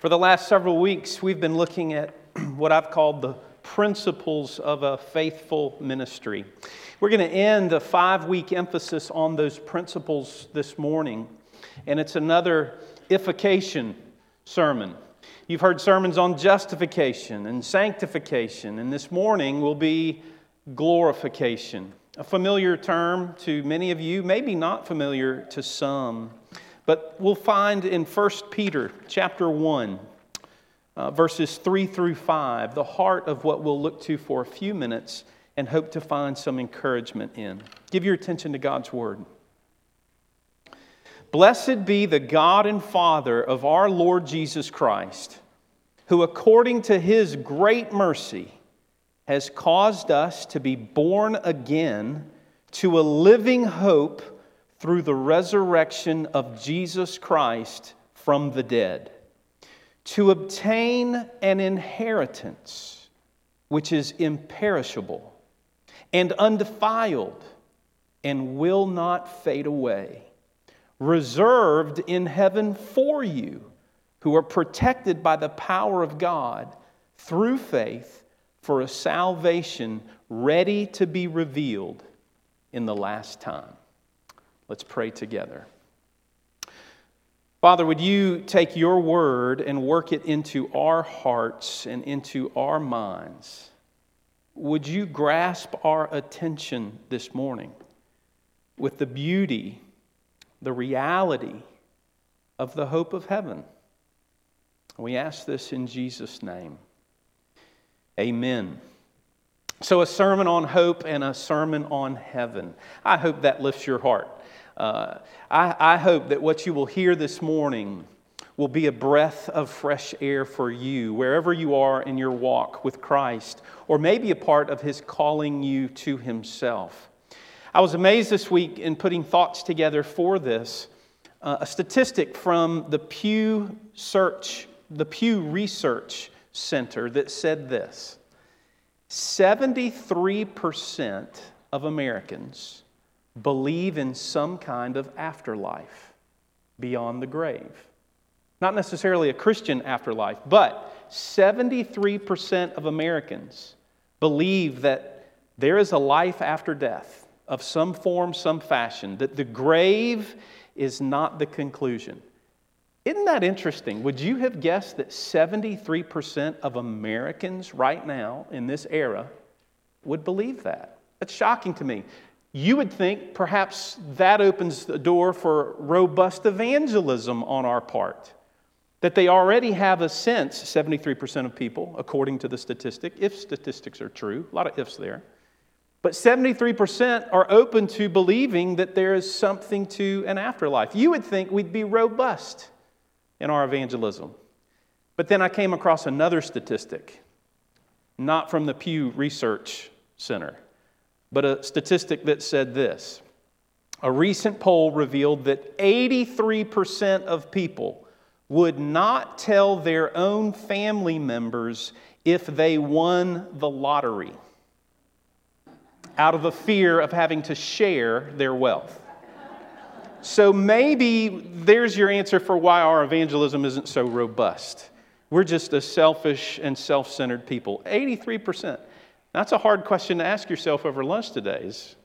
For the last several weeks, we've been looking at what I've called the principles of a faithful ministry. We're going to end a five week emphasis on those principles this morning, and it's another ification sermon. You've heard sermons on justification and sanctification, and this morning will be glorification. A familiar term to many of you, maybe not familiar to some. But we'll find in 1 Peter chapter 1, uh, verses 3 through 5, the heart of what we'll look to for a few minutes and hope to find some encouragement in. Give your attention to God's word. Blessed be the God and Father of our Lord Jesus Christ, who according to his great mercy has caused us to be born again to a living hope through the resurrection of Jesus Christ from the dead, to obtain an inheritance which is imperishable and undefiled and will not fade away, reserved in heaven for you who are protected by the power of God through faith for a salvation ready to be revealed in the last time. Let's pray together. Father, would you take your word and work it into our hearts and into our minds? Would you grasp our attention this morning with the beauty, the reality of the hope of heaven? We ask this in Jesus' name. Amen. So, a sermon on hope and a sermon on heaven. I hope that lifts your heart. Uh, I, I hope that what you will hear this morning will be a breath of fresh air for you, wherever you are in your walk with Christ, or maybe a part of His calling you to Himself. I was amazed this week in putting thoughts together for this. Uh, a statistic from the Pew Search, the Pew Research Center that said this 73% of Americans believe in some kind of afterlife beyond the grave. Not necessarily a Christian afterlife, but 73% of Americans believe that there is a life after death of some form, some fashion, that the grave is not the conclusion. Isn't that interesting? Would you have guessed that 73% of Americans right now in this era would believe that? That's shocking to me. You would think perhaps that opens the door for robust evangelism on our part. That they already have a sense, 73% of people, according to the statistic, if statistics are true, a lot of ifs there. But 73% are open to believing that there is something to an afterlife. You would think we'd be robust in our evangelism. But then I came across another statistic, not from the Pew Research Center but a statistic that said this. A recent poll revealed that 83% of people would not tell their own family members if they won the lottery out of a fear of having to share their wealth. So maybe there's your answer for why our evangelism isn't so robust. We're just a selfish and self centered people. 83%. That's a hard question to ask yourself over lunch today. Is,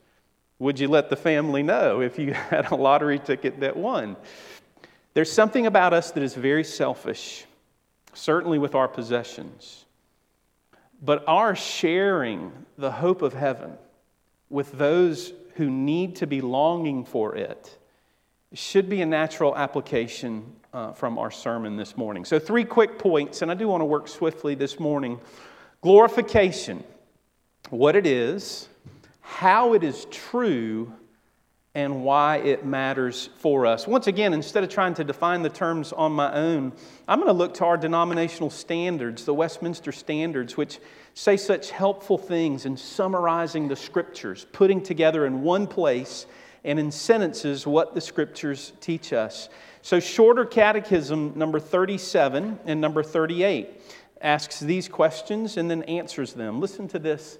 would you let the family know if you had a lottery ticket that won? There's something about us that is very selfish, certainly with our possessions. But our sharing the hope of heaven with those who need to be longing for it should be a natural application uh, from our sermon this morning. So, three quick points, and I do want to work swiftly this morning. Glorification what it is, how it is true, and why it matters for us. Once again, instead of trying to define the terms on my own, I'm going to look to our denominational standards, the Westminster Standards, which say such helpful things in summarizing the scriptures, putting together in one place and in sentences what the scriptures teach us. So, Shorter Catechism number 37 and number 38 asks these questions and then answers them. Listen to this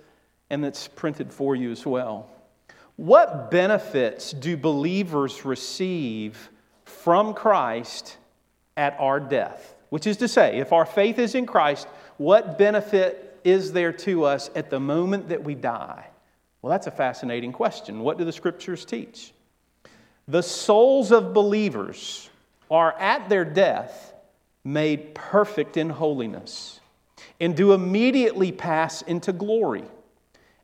and it's printed for you as well. What benefits do believers receive from Christ at our death? which is to say, if our faith is in Christ, what benefit is there to us at the moment that we die? Well, that's a fascinating question. What do the scriptures teach? The souls of believers are at their death made perfect in holiness and do immediately pass into glory.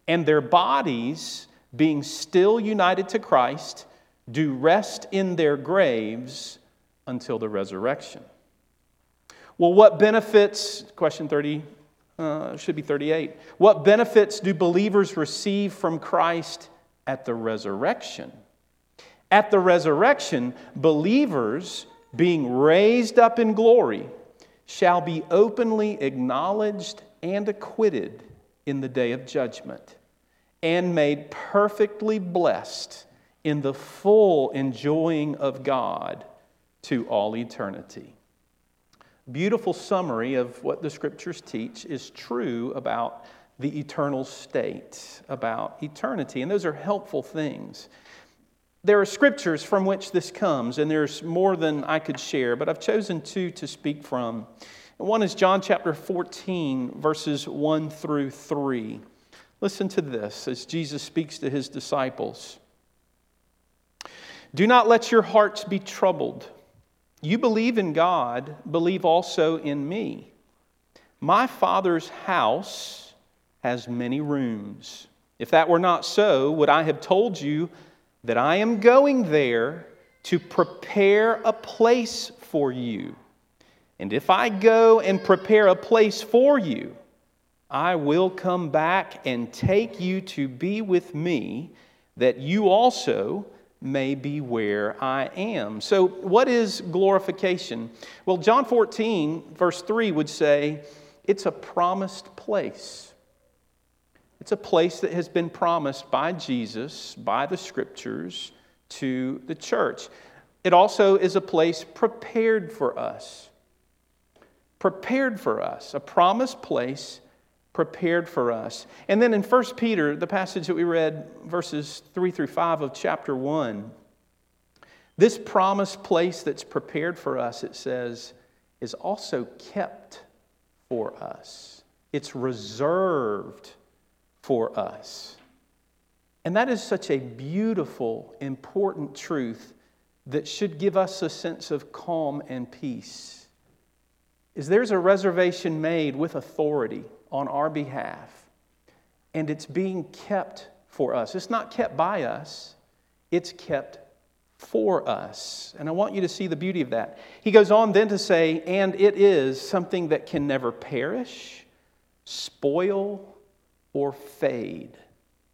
And their bodies, being still united to Christ, do rest in their graves until the resurrection. Well, what benefits, question 30, uh, should be 38. What benefits do believers receive from Christ at the resurrection? At the resurrection, believers being raised up in glory shall be openly acknowledged and acquitted in the day of judgment and made perfectly blessed in the full enjoying of God to all eternity. Beautiful summary of what the scriptures teach is true about the eternal state, about eternity. And those are helpful things. There are scriptures from which this comes, and there's more than I could share, but I've chosen two to speak from. One is John chapter 14, verses 1 through 3. Listen to this as Jesus speaks to his disciples. Do not let your hearts be troubled. You believe in God, believe also in me. My Father's house has many rooms. If that were not so, would I have told you that I am going there to prepare a place for you? And if I go and prepare a place for you, I will come back and take you to be with me, that you also may be where I am. So, what is glorification? Well, John 14, verse 3 would say it's a promised place. It's a place that has been promised by Jesus, by the scriptures, to the church. It also is a place prepared for us. Prepared for us, a promised place prepared for us. And then in 1 Peter, the passage that we read, verses 3 through 5 of chapter 1, this promised place that's prepared for us, it says, is also kept for us. It's reserved for us. And that is such a beautiful, important truth that should give us a sense of calm and peace. Is there's a reservation made with authority on our behalf, and it's being kept for us. It's not kept by us, it's kept for us. And I want you to see the beauty of that. He goes on then to say, and it is something that can never perish, spoil, or fade.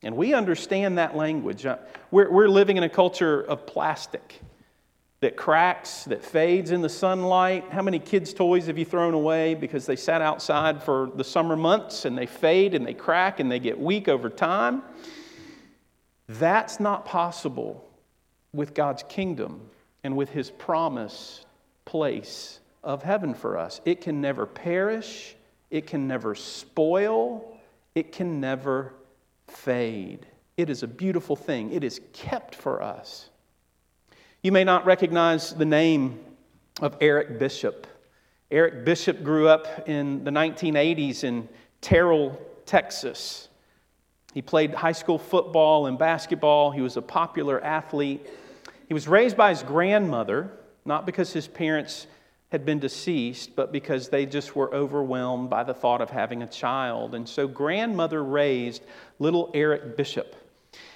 And we understand that language. Uh, we're, we're living in a culture of plastic that cracks, that fades in the sunlight. How many kids' toys have you thrown away because they sat outside for the summer months and they fade and they crack and they get weak over time? That's not possible with God's kingdom and with His promise place of heaven for us. It can never perish, it can never spoil, it can never fade. It is a beautiful thing, it is kept for us. You may not recognize the name of Eric Bishop. Eric Bishop grew up in the 1980s in Terrell, Texas. He played high school football and basketball. He was a popular athlete. He was raised by his grandmother, not because his parents had been deceased, but because they just were overwhelmed by the thought of having a child. And so, grandmother raised little Eric Bishop.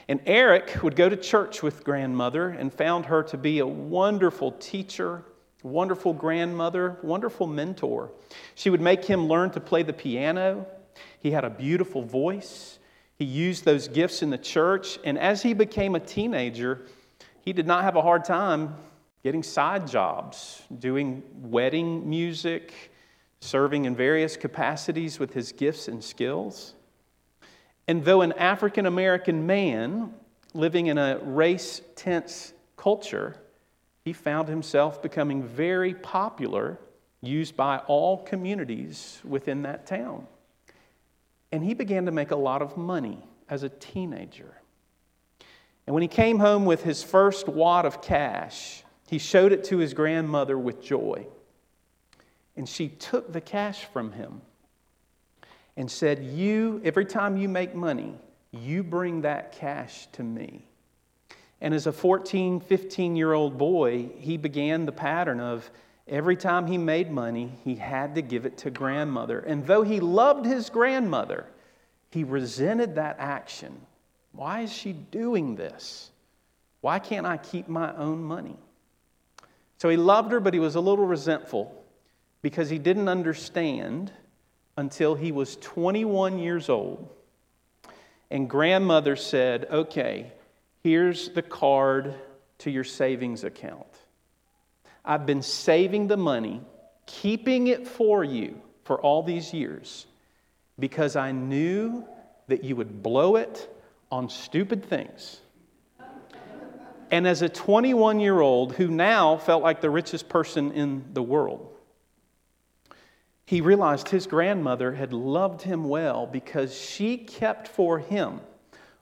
And Eric would go to church with grandmother and found her to be a wonderful teacher, wonderful grandmother, wonderful mentor. She would make him learn to play the piano. He had a beautiful voice. He used those gifts in the church. And as he became a teenager, he did not have a hard time getting side jobs, doing wedding music, serving in various capacities with his gifts and skills. And though an African American man living in a race tense culture, he found himself becoming very popular, used by all communities within that town. And he began to make a lot of money as a teenager. And when he came home with his first wad of cash, he showed it to his grandmother with joy. And she took the cash from him and said, You, every time you make money, you bring that cash to me. And as a 14, 15 year old boy, he began the pattern of every time he made money, he had to give it to grandmother. And though he loved his grandmother, he resented that action. Why is she doing this? Why can't I keep my own money? So he loved her, but he was a little resentful because he didn't understand until he was 21 years old. And grandmother said, Okay, here's the card to your savings account. I've been saving the money, keeping it for you for all these years because I knew that you would blow it on stupid things. And as a 21 year old who now felt like the richest person in the world, he realized his grandmother had loved him well because she kept for him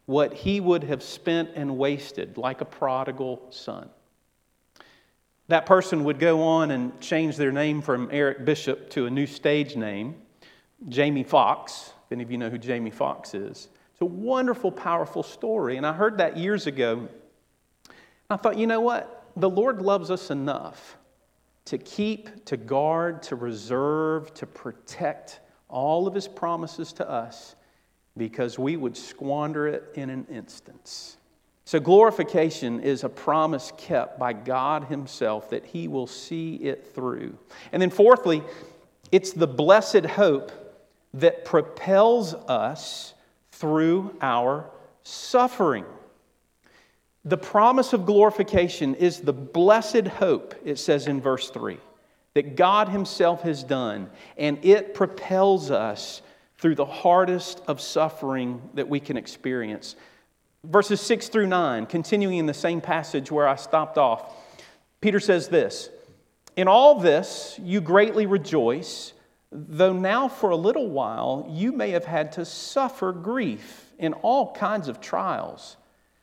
what he would have spent and wasted like a prodigal son. That person would go on and change their name from Eric Bishop to a new stage name, Jamie Foxx. If any of you know who Jamie Foxx is, it's a wonderful, powerful story. And I heard that years ago. I thought, you know what? The Lord loves us enough to keep, to guard, to reserve, to protect all of his promises to us because we would squander it in an instance. So, glorification is a promise kept by God Himself that He will see it through. And then, fourthly, it's the blessed hope that propels us through our suffering. The promise of glorification is the blessed hope, it says in verse 3, that God Himself has done, and it propels us through the hardest of suffering that we can experience. Verses 6 through 9, continuing in the same passage where I stopped off, Peter says this In all this you greatly rejoice, though now for a little while you may have had to suffer grief in all kinds of trials.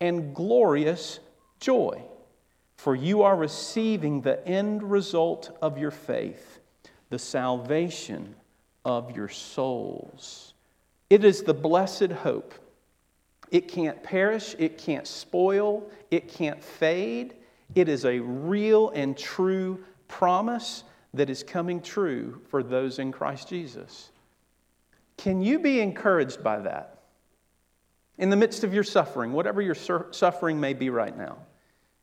and glorious joy. For you are receiving the end result of your faith, the salvation of your souls. It is the blessed hope. It can't perish, it can't spoil, it can't fade. It is a real and true promise that is coming true for those in Christ Jesus. Can you be encouraged by that? In the midst of your suffering, whatever your suffering may be right now.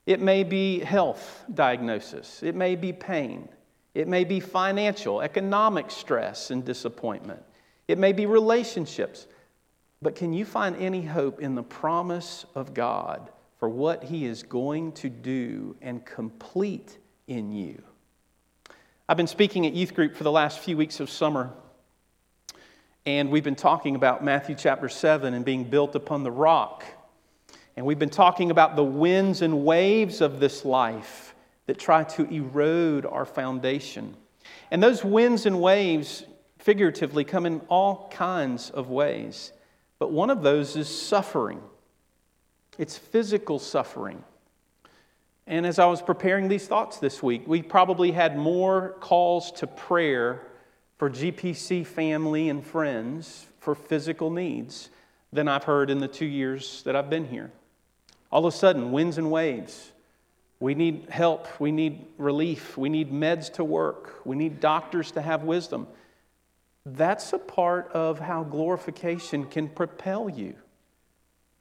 It may be health diagnosis, it may be pain, it may be financial, economic stress and disappointment, it may be relationships. But can you find any hope in the promise of God for what He is going to do and complete in you? I've been speaking at youth group for the last few weeks of summer and we've been talking about Matthew chapter 7 and being built upon the rock. And we've been talking about the winds and waves of this life that try to erode our foundation. And those winds and waves, figuratively, come in all kinds of ways. But one of those is suffering, it's physical suffering. And as I was preparing these thoughts this week, we probably had more calls to prayer for GPC family and friends for physical needs than I've heard in the two years that I've been here. All of a sudden, winds and waves. We need help. We need relief. We need meds to work. We need doctors to have wisdom. That's a part of how glorification can propel you.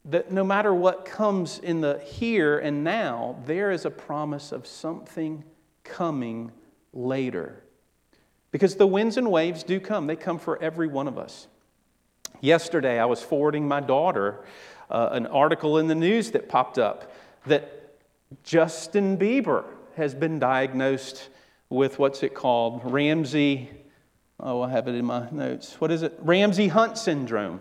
That no matter what comes in the here and now, there is a promise of something coming later. Because the winds and waves do come, they come for every one of us. Yesterday, I was forwarding my daughter uh, an article in the news that popped up that Justin Bieber has been diagnosed with what's it called? Ramsay, oh, I have it in my notes. What is it? Ramsay Hunt syndrome.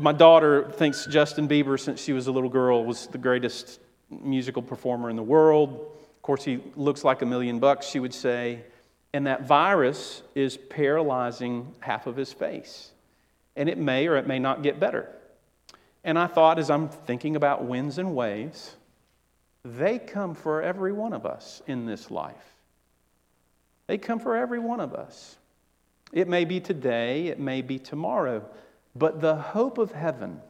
My daughter thinks Justin Bieber, since she was a little girl, was the greatest musical performer in the world. Of course, he looks like a million bucks, she would say. And that virus is paralyzing half of his face. And it may or it may not get better. And I thought, as I'm thinking about winds and waves, they come for every one of us in this life. They come for every one of us. It may be today, it may be tomorrow, but the hope of heaven,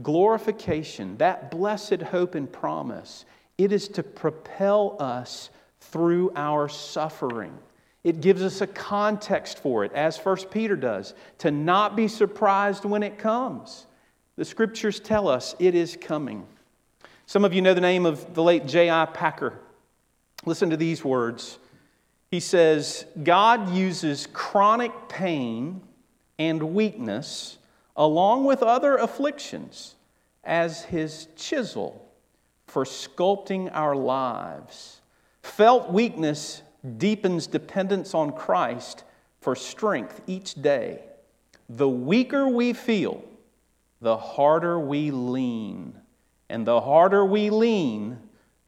glorification, that blessed hope and promise, it is to propel us through our suffering. It gives us a context for it, as First Peter does, to not be surprised when it comes. The scriptures tell us it is coming. Some of you know the name of the late J.I. Packer. Listen to these words. He says, God uses chronic pain and weakness, along with other afflictions, as his chisel for sculpting our lives. Felt weakness deepens dependence on Christ for strength each day. The weaker we feel, the harder we lean and the harder we lean,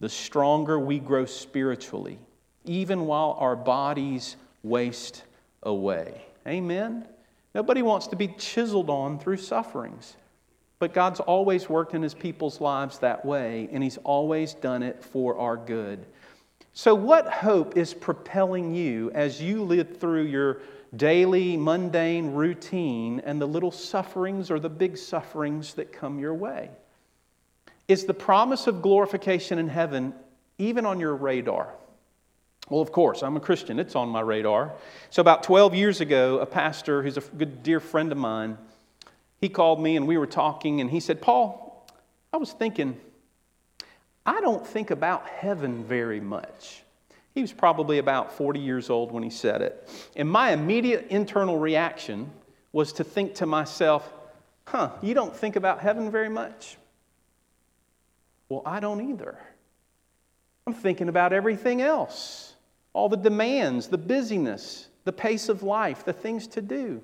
the stronger we grow spiritually, even while our bodies waste away. Amen? Nobody wants to be chiseled on through sufferings. But God's always worked in His people's lives that way, and He's always done it for our good. So, what hope is propelling you as you live through your daily, mundane routine and the little sufferings or the big sufferings that come your way? Is the promise of glorification in heaven even on your radar? Well, of course, I'm a Christian. It's on my radar. So, about 12 years ago, a pastor who's a good, dear friend of mine, he called me and we were talking, and he said, Paul, I was thinking, I don't think about heaven very much. He was probably about 40 years old when he said it. And my immediate internal reaction was to think to myself, huh, you don't think about heaven very much? Well, I don't either. I'm thinking about everything else all the demands, the busyness, the pace of life, the things to do.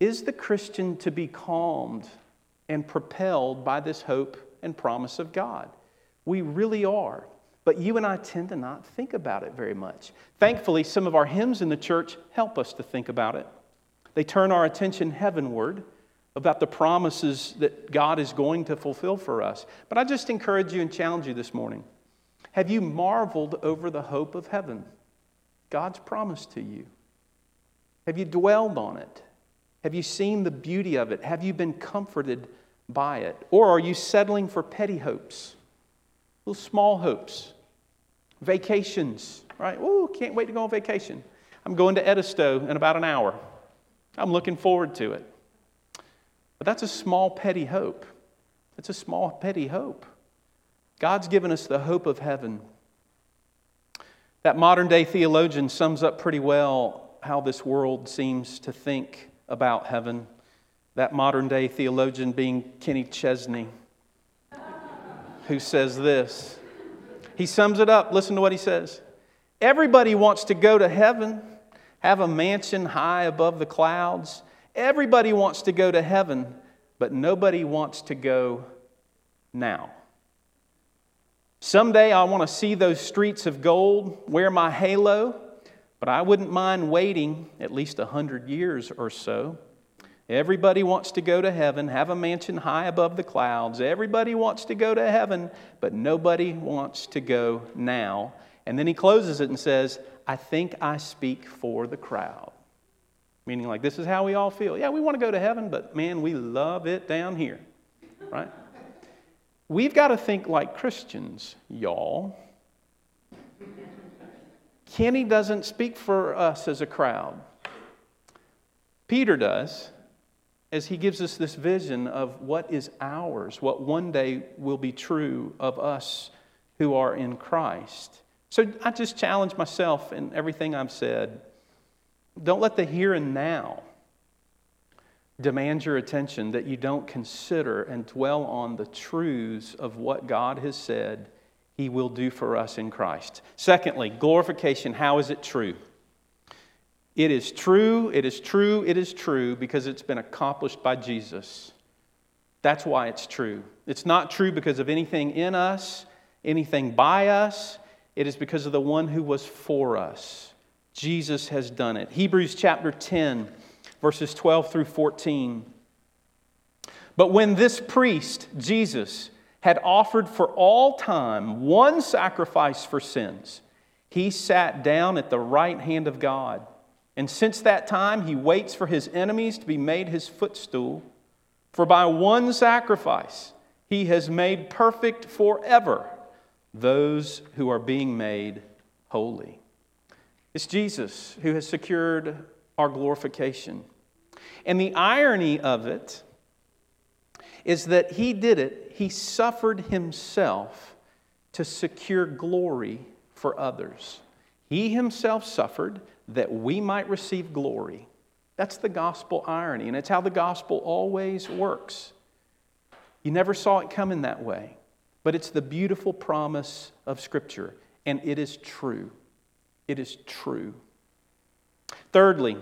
Is the Christian to be calmed and propelled by this hope and promise of God? We really are. But you and I tend to not think about it very much. Thankfully, some of our hymns in the church help us to think about it. They turn our attention heavenward about the promises that God is going to fulfill for us. But I just encourage you and challenge you this morning. Have you marveled over the hope of heaven? God's promise to you. Have you dwelled on it? Have you seen the beauty of it? Have you been comforted by it? Or are you settling for petty hopes, little small hopes, vacations, right? Oh, can't wait to go on vacation. I'm going to Edisto in about an hour. I'm looking forward to it. But that's a small, petty hope. It's a small, petty hope. God's given us the hope of heaven. That modern day theologian sums up pretty well how this world seems to think about heaven. That modern day theologian being Kenny Chesney, who says this. He sums it up. Listen to what he says. Everybody wants to go to heaven, have a mansion high above the clouds, Everybody wants to go to heaven, but nobody wants to go now. Someday I want to see those streets of gold, wear my halo, but I wouldn't mind waiting at least a hundred years or so. Everybody wants to go to heaven, have a mansion high above the clouds. Everybody wants to go to heaven, but nobody wants to go now. And then he closes it and says, I think I speak for the crowd. Meaning, like, this is how we all feel. Yeah, we want to go to heaven, but man, we love it down here, right? We've got to think like Christians, y'all. Kenny doesn't speak for us as a crowd. Peter does, as he gives us this vision of what is ours, what one day will be true of us who are in Christ. So I just challenge myself in everything I've said don't let the here and now demand your attention that you don't consider and dwell on the truths of what God has said He will do for us in Christ. Secondly, glorification. How is it true? It is true, it is true, it is true because it's been accomplished by Jesus. That's why it's true. It's not true because of anything in us, anything by us. It is because of the one who was for us. Jesus has done it. Hebrews chapter 10, verses 12 through 14. But when this priest, Jesus, had offered for all time one sacrifice for sins, he sat down at the right hand of God. And since that time, he waits for his enemies to be made his footstool. For by one sacrifice, he has made perfect forever those who are being made holy. It's Jesus who has secured our glorification. And the irony of it is that he did it, he suffered himself to secure glory for others. He himself suffered that we might receive glory. That's the gospel irony, and it's how the gospel always works. You never saw it coming that way, but it's the beautiful promise of Scripture, and it is true. It is true. Thirdly,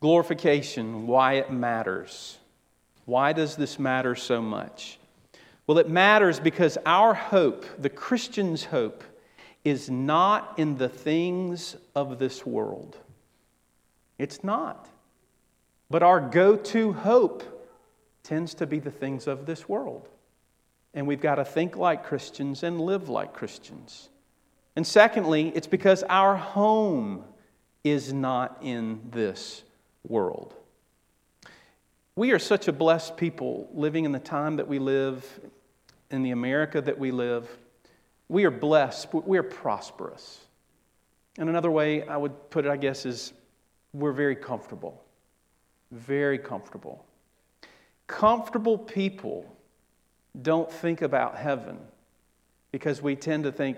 glorification, why it matters. Why does this matter so much? Well, it matters because our hope, the Christian's hope, is not in the things of this world. It's not. But our go to hope tends to be the things of this world. And we've got to think like Christians and live like Christians. And secondly, it's because our home is not in this world. We are such a blessed people living in the time that we live, in the America that we live. We are blessed, we are prosperous. And another way I would put it, I guess, is we're very comfortable. Very comfortable. Comfortable people don't think about heaven because we tend to think,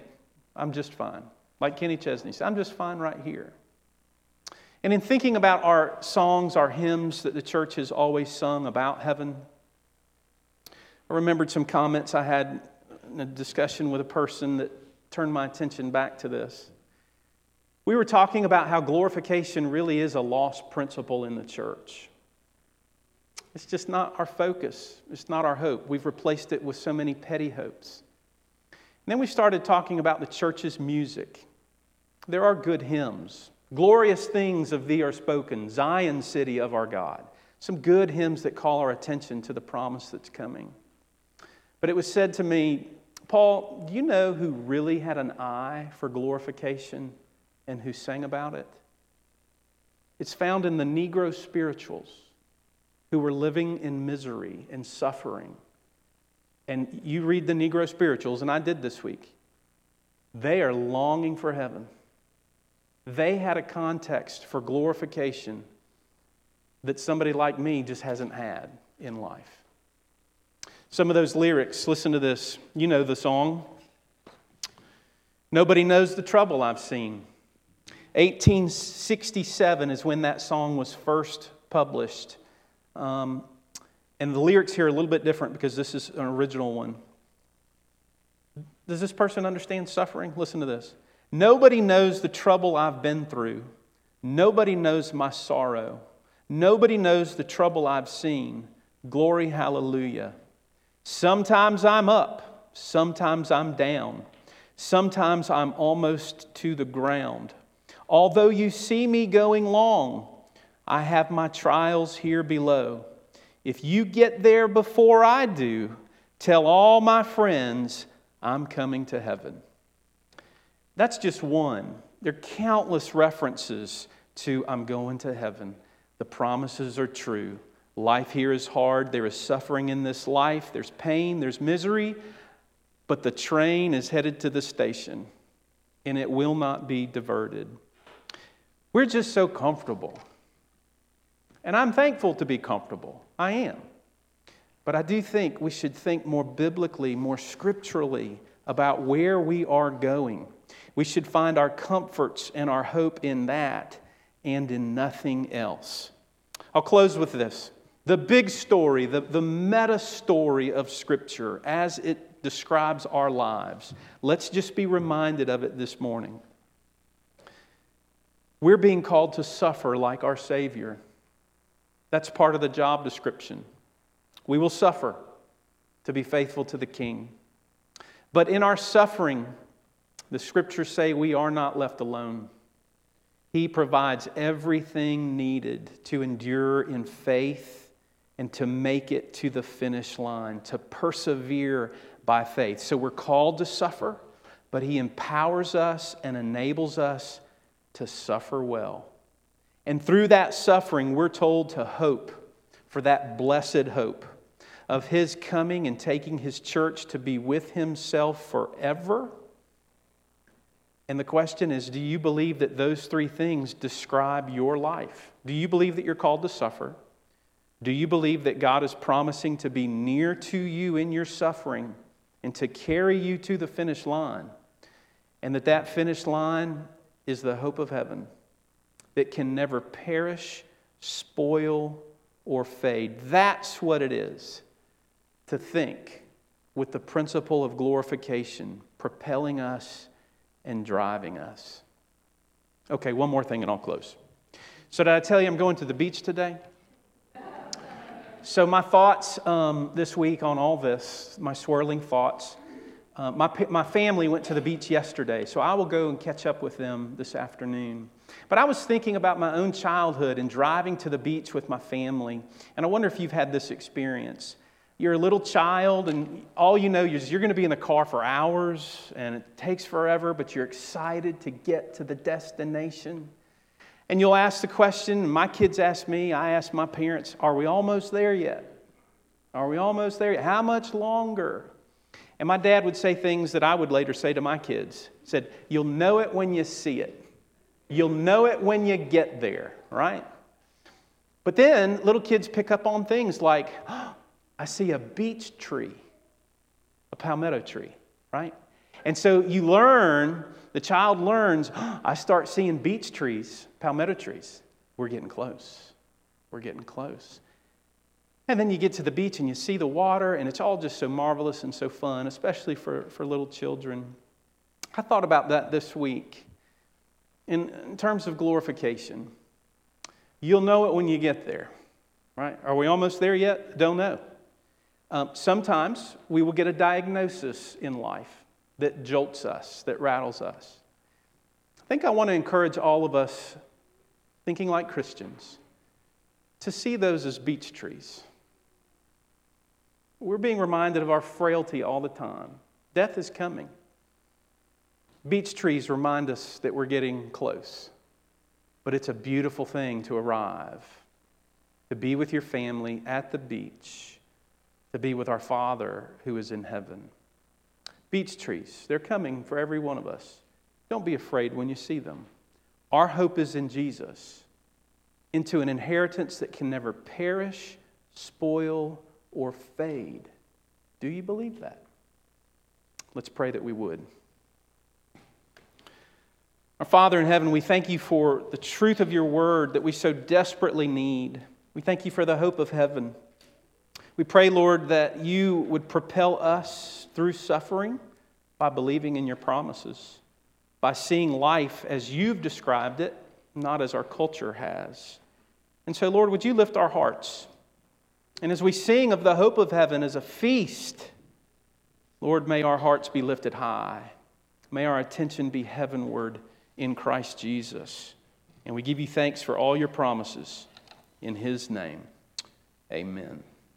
I'm just fine. Like Kenny Chesney said, I'm just fine right here. And in thinking about our songs, our hymns that the church has always sung about heaven, I remembered some comments I had in a discussion with a person that turned my attention back to this. We were talking about how glorification really is a lost principle in the church. It's just not our focus, it's not our hope. We've replaced it with so many petty hopes. And then we started talking about the church's music. There are good hymns. Glorious things of thee are spoken, Zion, city of our God. Some good hymns that call our attention to the promise that's coming. But it was said to me, Paul, do you know who really had an eye for glorification and who sang about it? It's found in the Negro spirituals who were living in misery and suffering. And you read the Negro spirituals, and I did this week. They are longing for heaven. They had a context for glorification that somebody like me just hasn't had in life. Some of those lyrics, listen to this. You know the song. Nobody knows the trouble I've seen. 1867 is when that song was first published. Um, and the lyrics here are a little bit different because this is an original one. Does this person understand suffering? Listen to this. Nobody knows the trouble I've been through. Nobody knows my sorrow. Nobody knows the trouble I've seen. Glory, hallelujah. Sometimes I'm up, sometimes I'm down, sometimes I'm almost to the ground. Although you see me going long, I have my trials here below. If you get there before I do, tell all my friends I'm coming to heaven. That's just one. There are countless references to I'm going to heaven. The promises are true. Life here is hard. There is suffering in this life. There's pain. There's misery. But the train is headed to the station and it will not be diverted. We're just so comfortable. And I'm thankful to be comfortable. I am. But I do think we should think more biblically, more scripturally about where we are going. We should find our comforts and our hope in that and in nothing else. I'll close with this. The big story, the, the meta story of Scripture as it describes our lives. Let's just be reminded of it this morning. We're being called to suffer like our Savior. That's part of the job description. We will suffer to be faithful to the King. But in our suffering, the scriptures say we are not left alone. He provides everything needed to endure in faith and to make it to the finish line, to persevere by faith. So we're called to suffer, but He empowers us and enables us to suffer well. And through that suffering, we're told to hope for that blessed hope of His coming and taking His church to be with Himself forever and the question is do you believe that those three things describe your life? Do you believe that you're called to suffer? Do you believe that God is promising to be near to you in your suffering and to carry you to the finish line? And that that finish line is the hope of heaven that can never perish, spoil, or fade. That's what it is to think with the principle of glorification propelling us and driving us. Okay, one more thing and I'll close. So, did I tell you I'm going to the beach today? So, my thoughts um, this week on all this, my swirling thoughts. Uh, my, my family went to the beach yesterday, so I will go and catch up with them this afternoon. But I was thinking about my own childhood and driving to the beach with my family, and I wonder if you've had this experience. You're a little child, and all you know is you're going to be in the car for hours, and it takes forever, but you're excited to get to the destination. And you'll ask the question, my kids ask me, I ask my parents, Are we almost there yet? Are we almost there? How much longer? And my dad would say things that I would later say to my kids. He said, You'll know it when you see it. You'll know it when you get there, right? But then little kids pick up on things like, oh, I see a beech tree, a palmetto tree, right? And so you learn, the child learns, oh, I start seeing beech trees, palmetto trees. We're getting close. We're getting close. And then you get to the beach and you see the water, and it's all just so marvelous and so fun, especially for, for little children. I thought about that this week in, in terms of glorification. You'll know it when you get there, right? Are we almost there yet? Don't know. Um, sometimes we will get a diagnosis in life that jolts us, that rattles us. I think I want to encourage all of us, thinking like Christians, to see those as beech trees. We're being reminded of our frailty all the time. Death is coming. Beech trees remind us that we're getting close, but it's a beautiful thing to arrive, to be with your family at the beach to be with our Father who is in heaven. Beech trees, they're coming for every one of us. Don't be afraid when you see them. Our hope is in Jesus, into an inheritance that can never perish, spoil, or fade. Do you believe that? Let's pray that we would. Our Father in heaven, we thank you for the truth of your word that we so desperately need. We thank you for the hope of heaven. We pray, Lord, that you would propel us through suffering by believing in your promises, by seeing life as you've described it, not as our culture has. And so, Lord, would you lift our hearts? And as we sing of the hope of heaven as a feast, Lord, may our hearts be lifted high. May our attention be heavenward in Christ Jesus. And we give you thanks for all your promises. In his name, amen.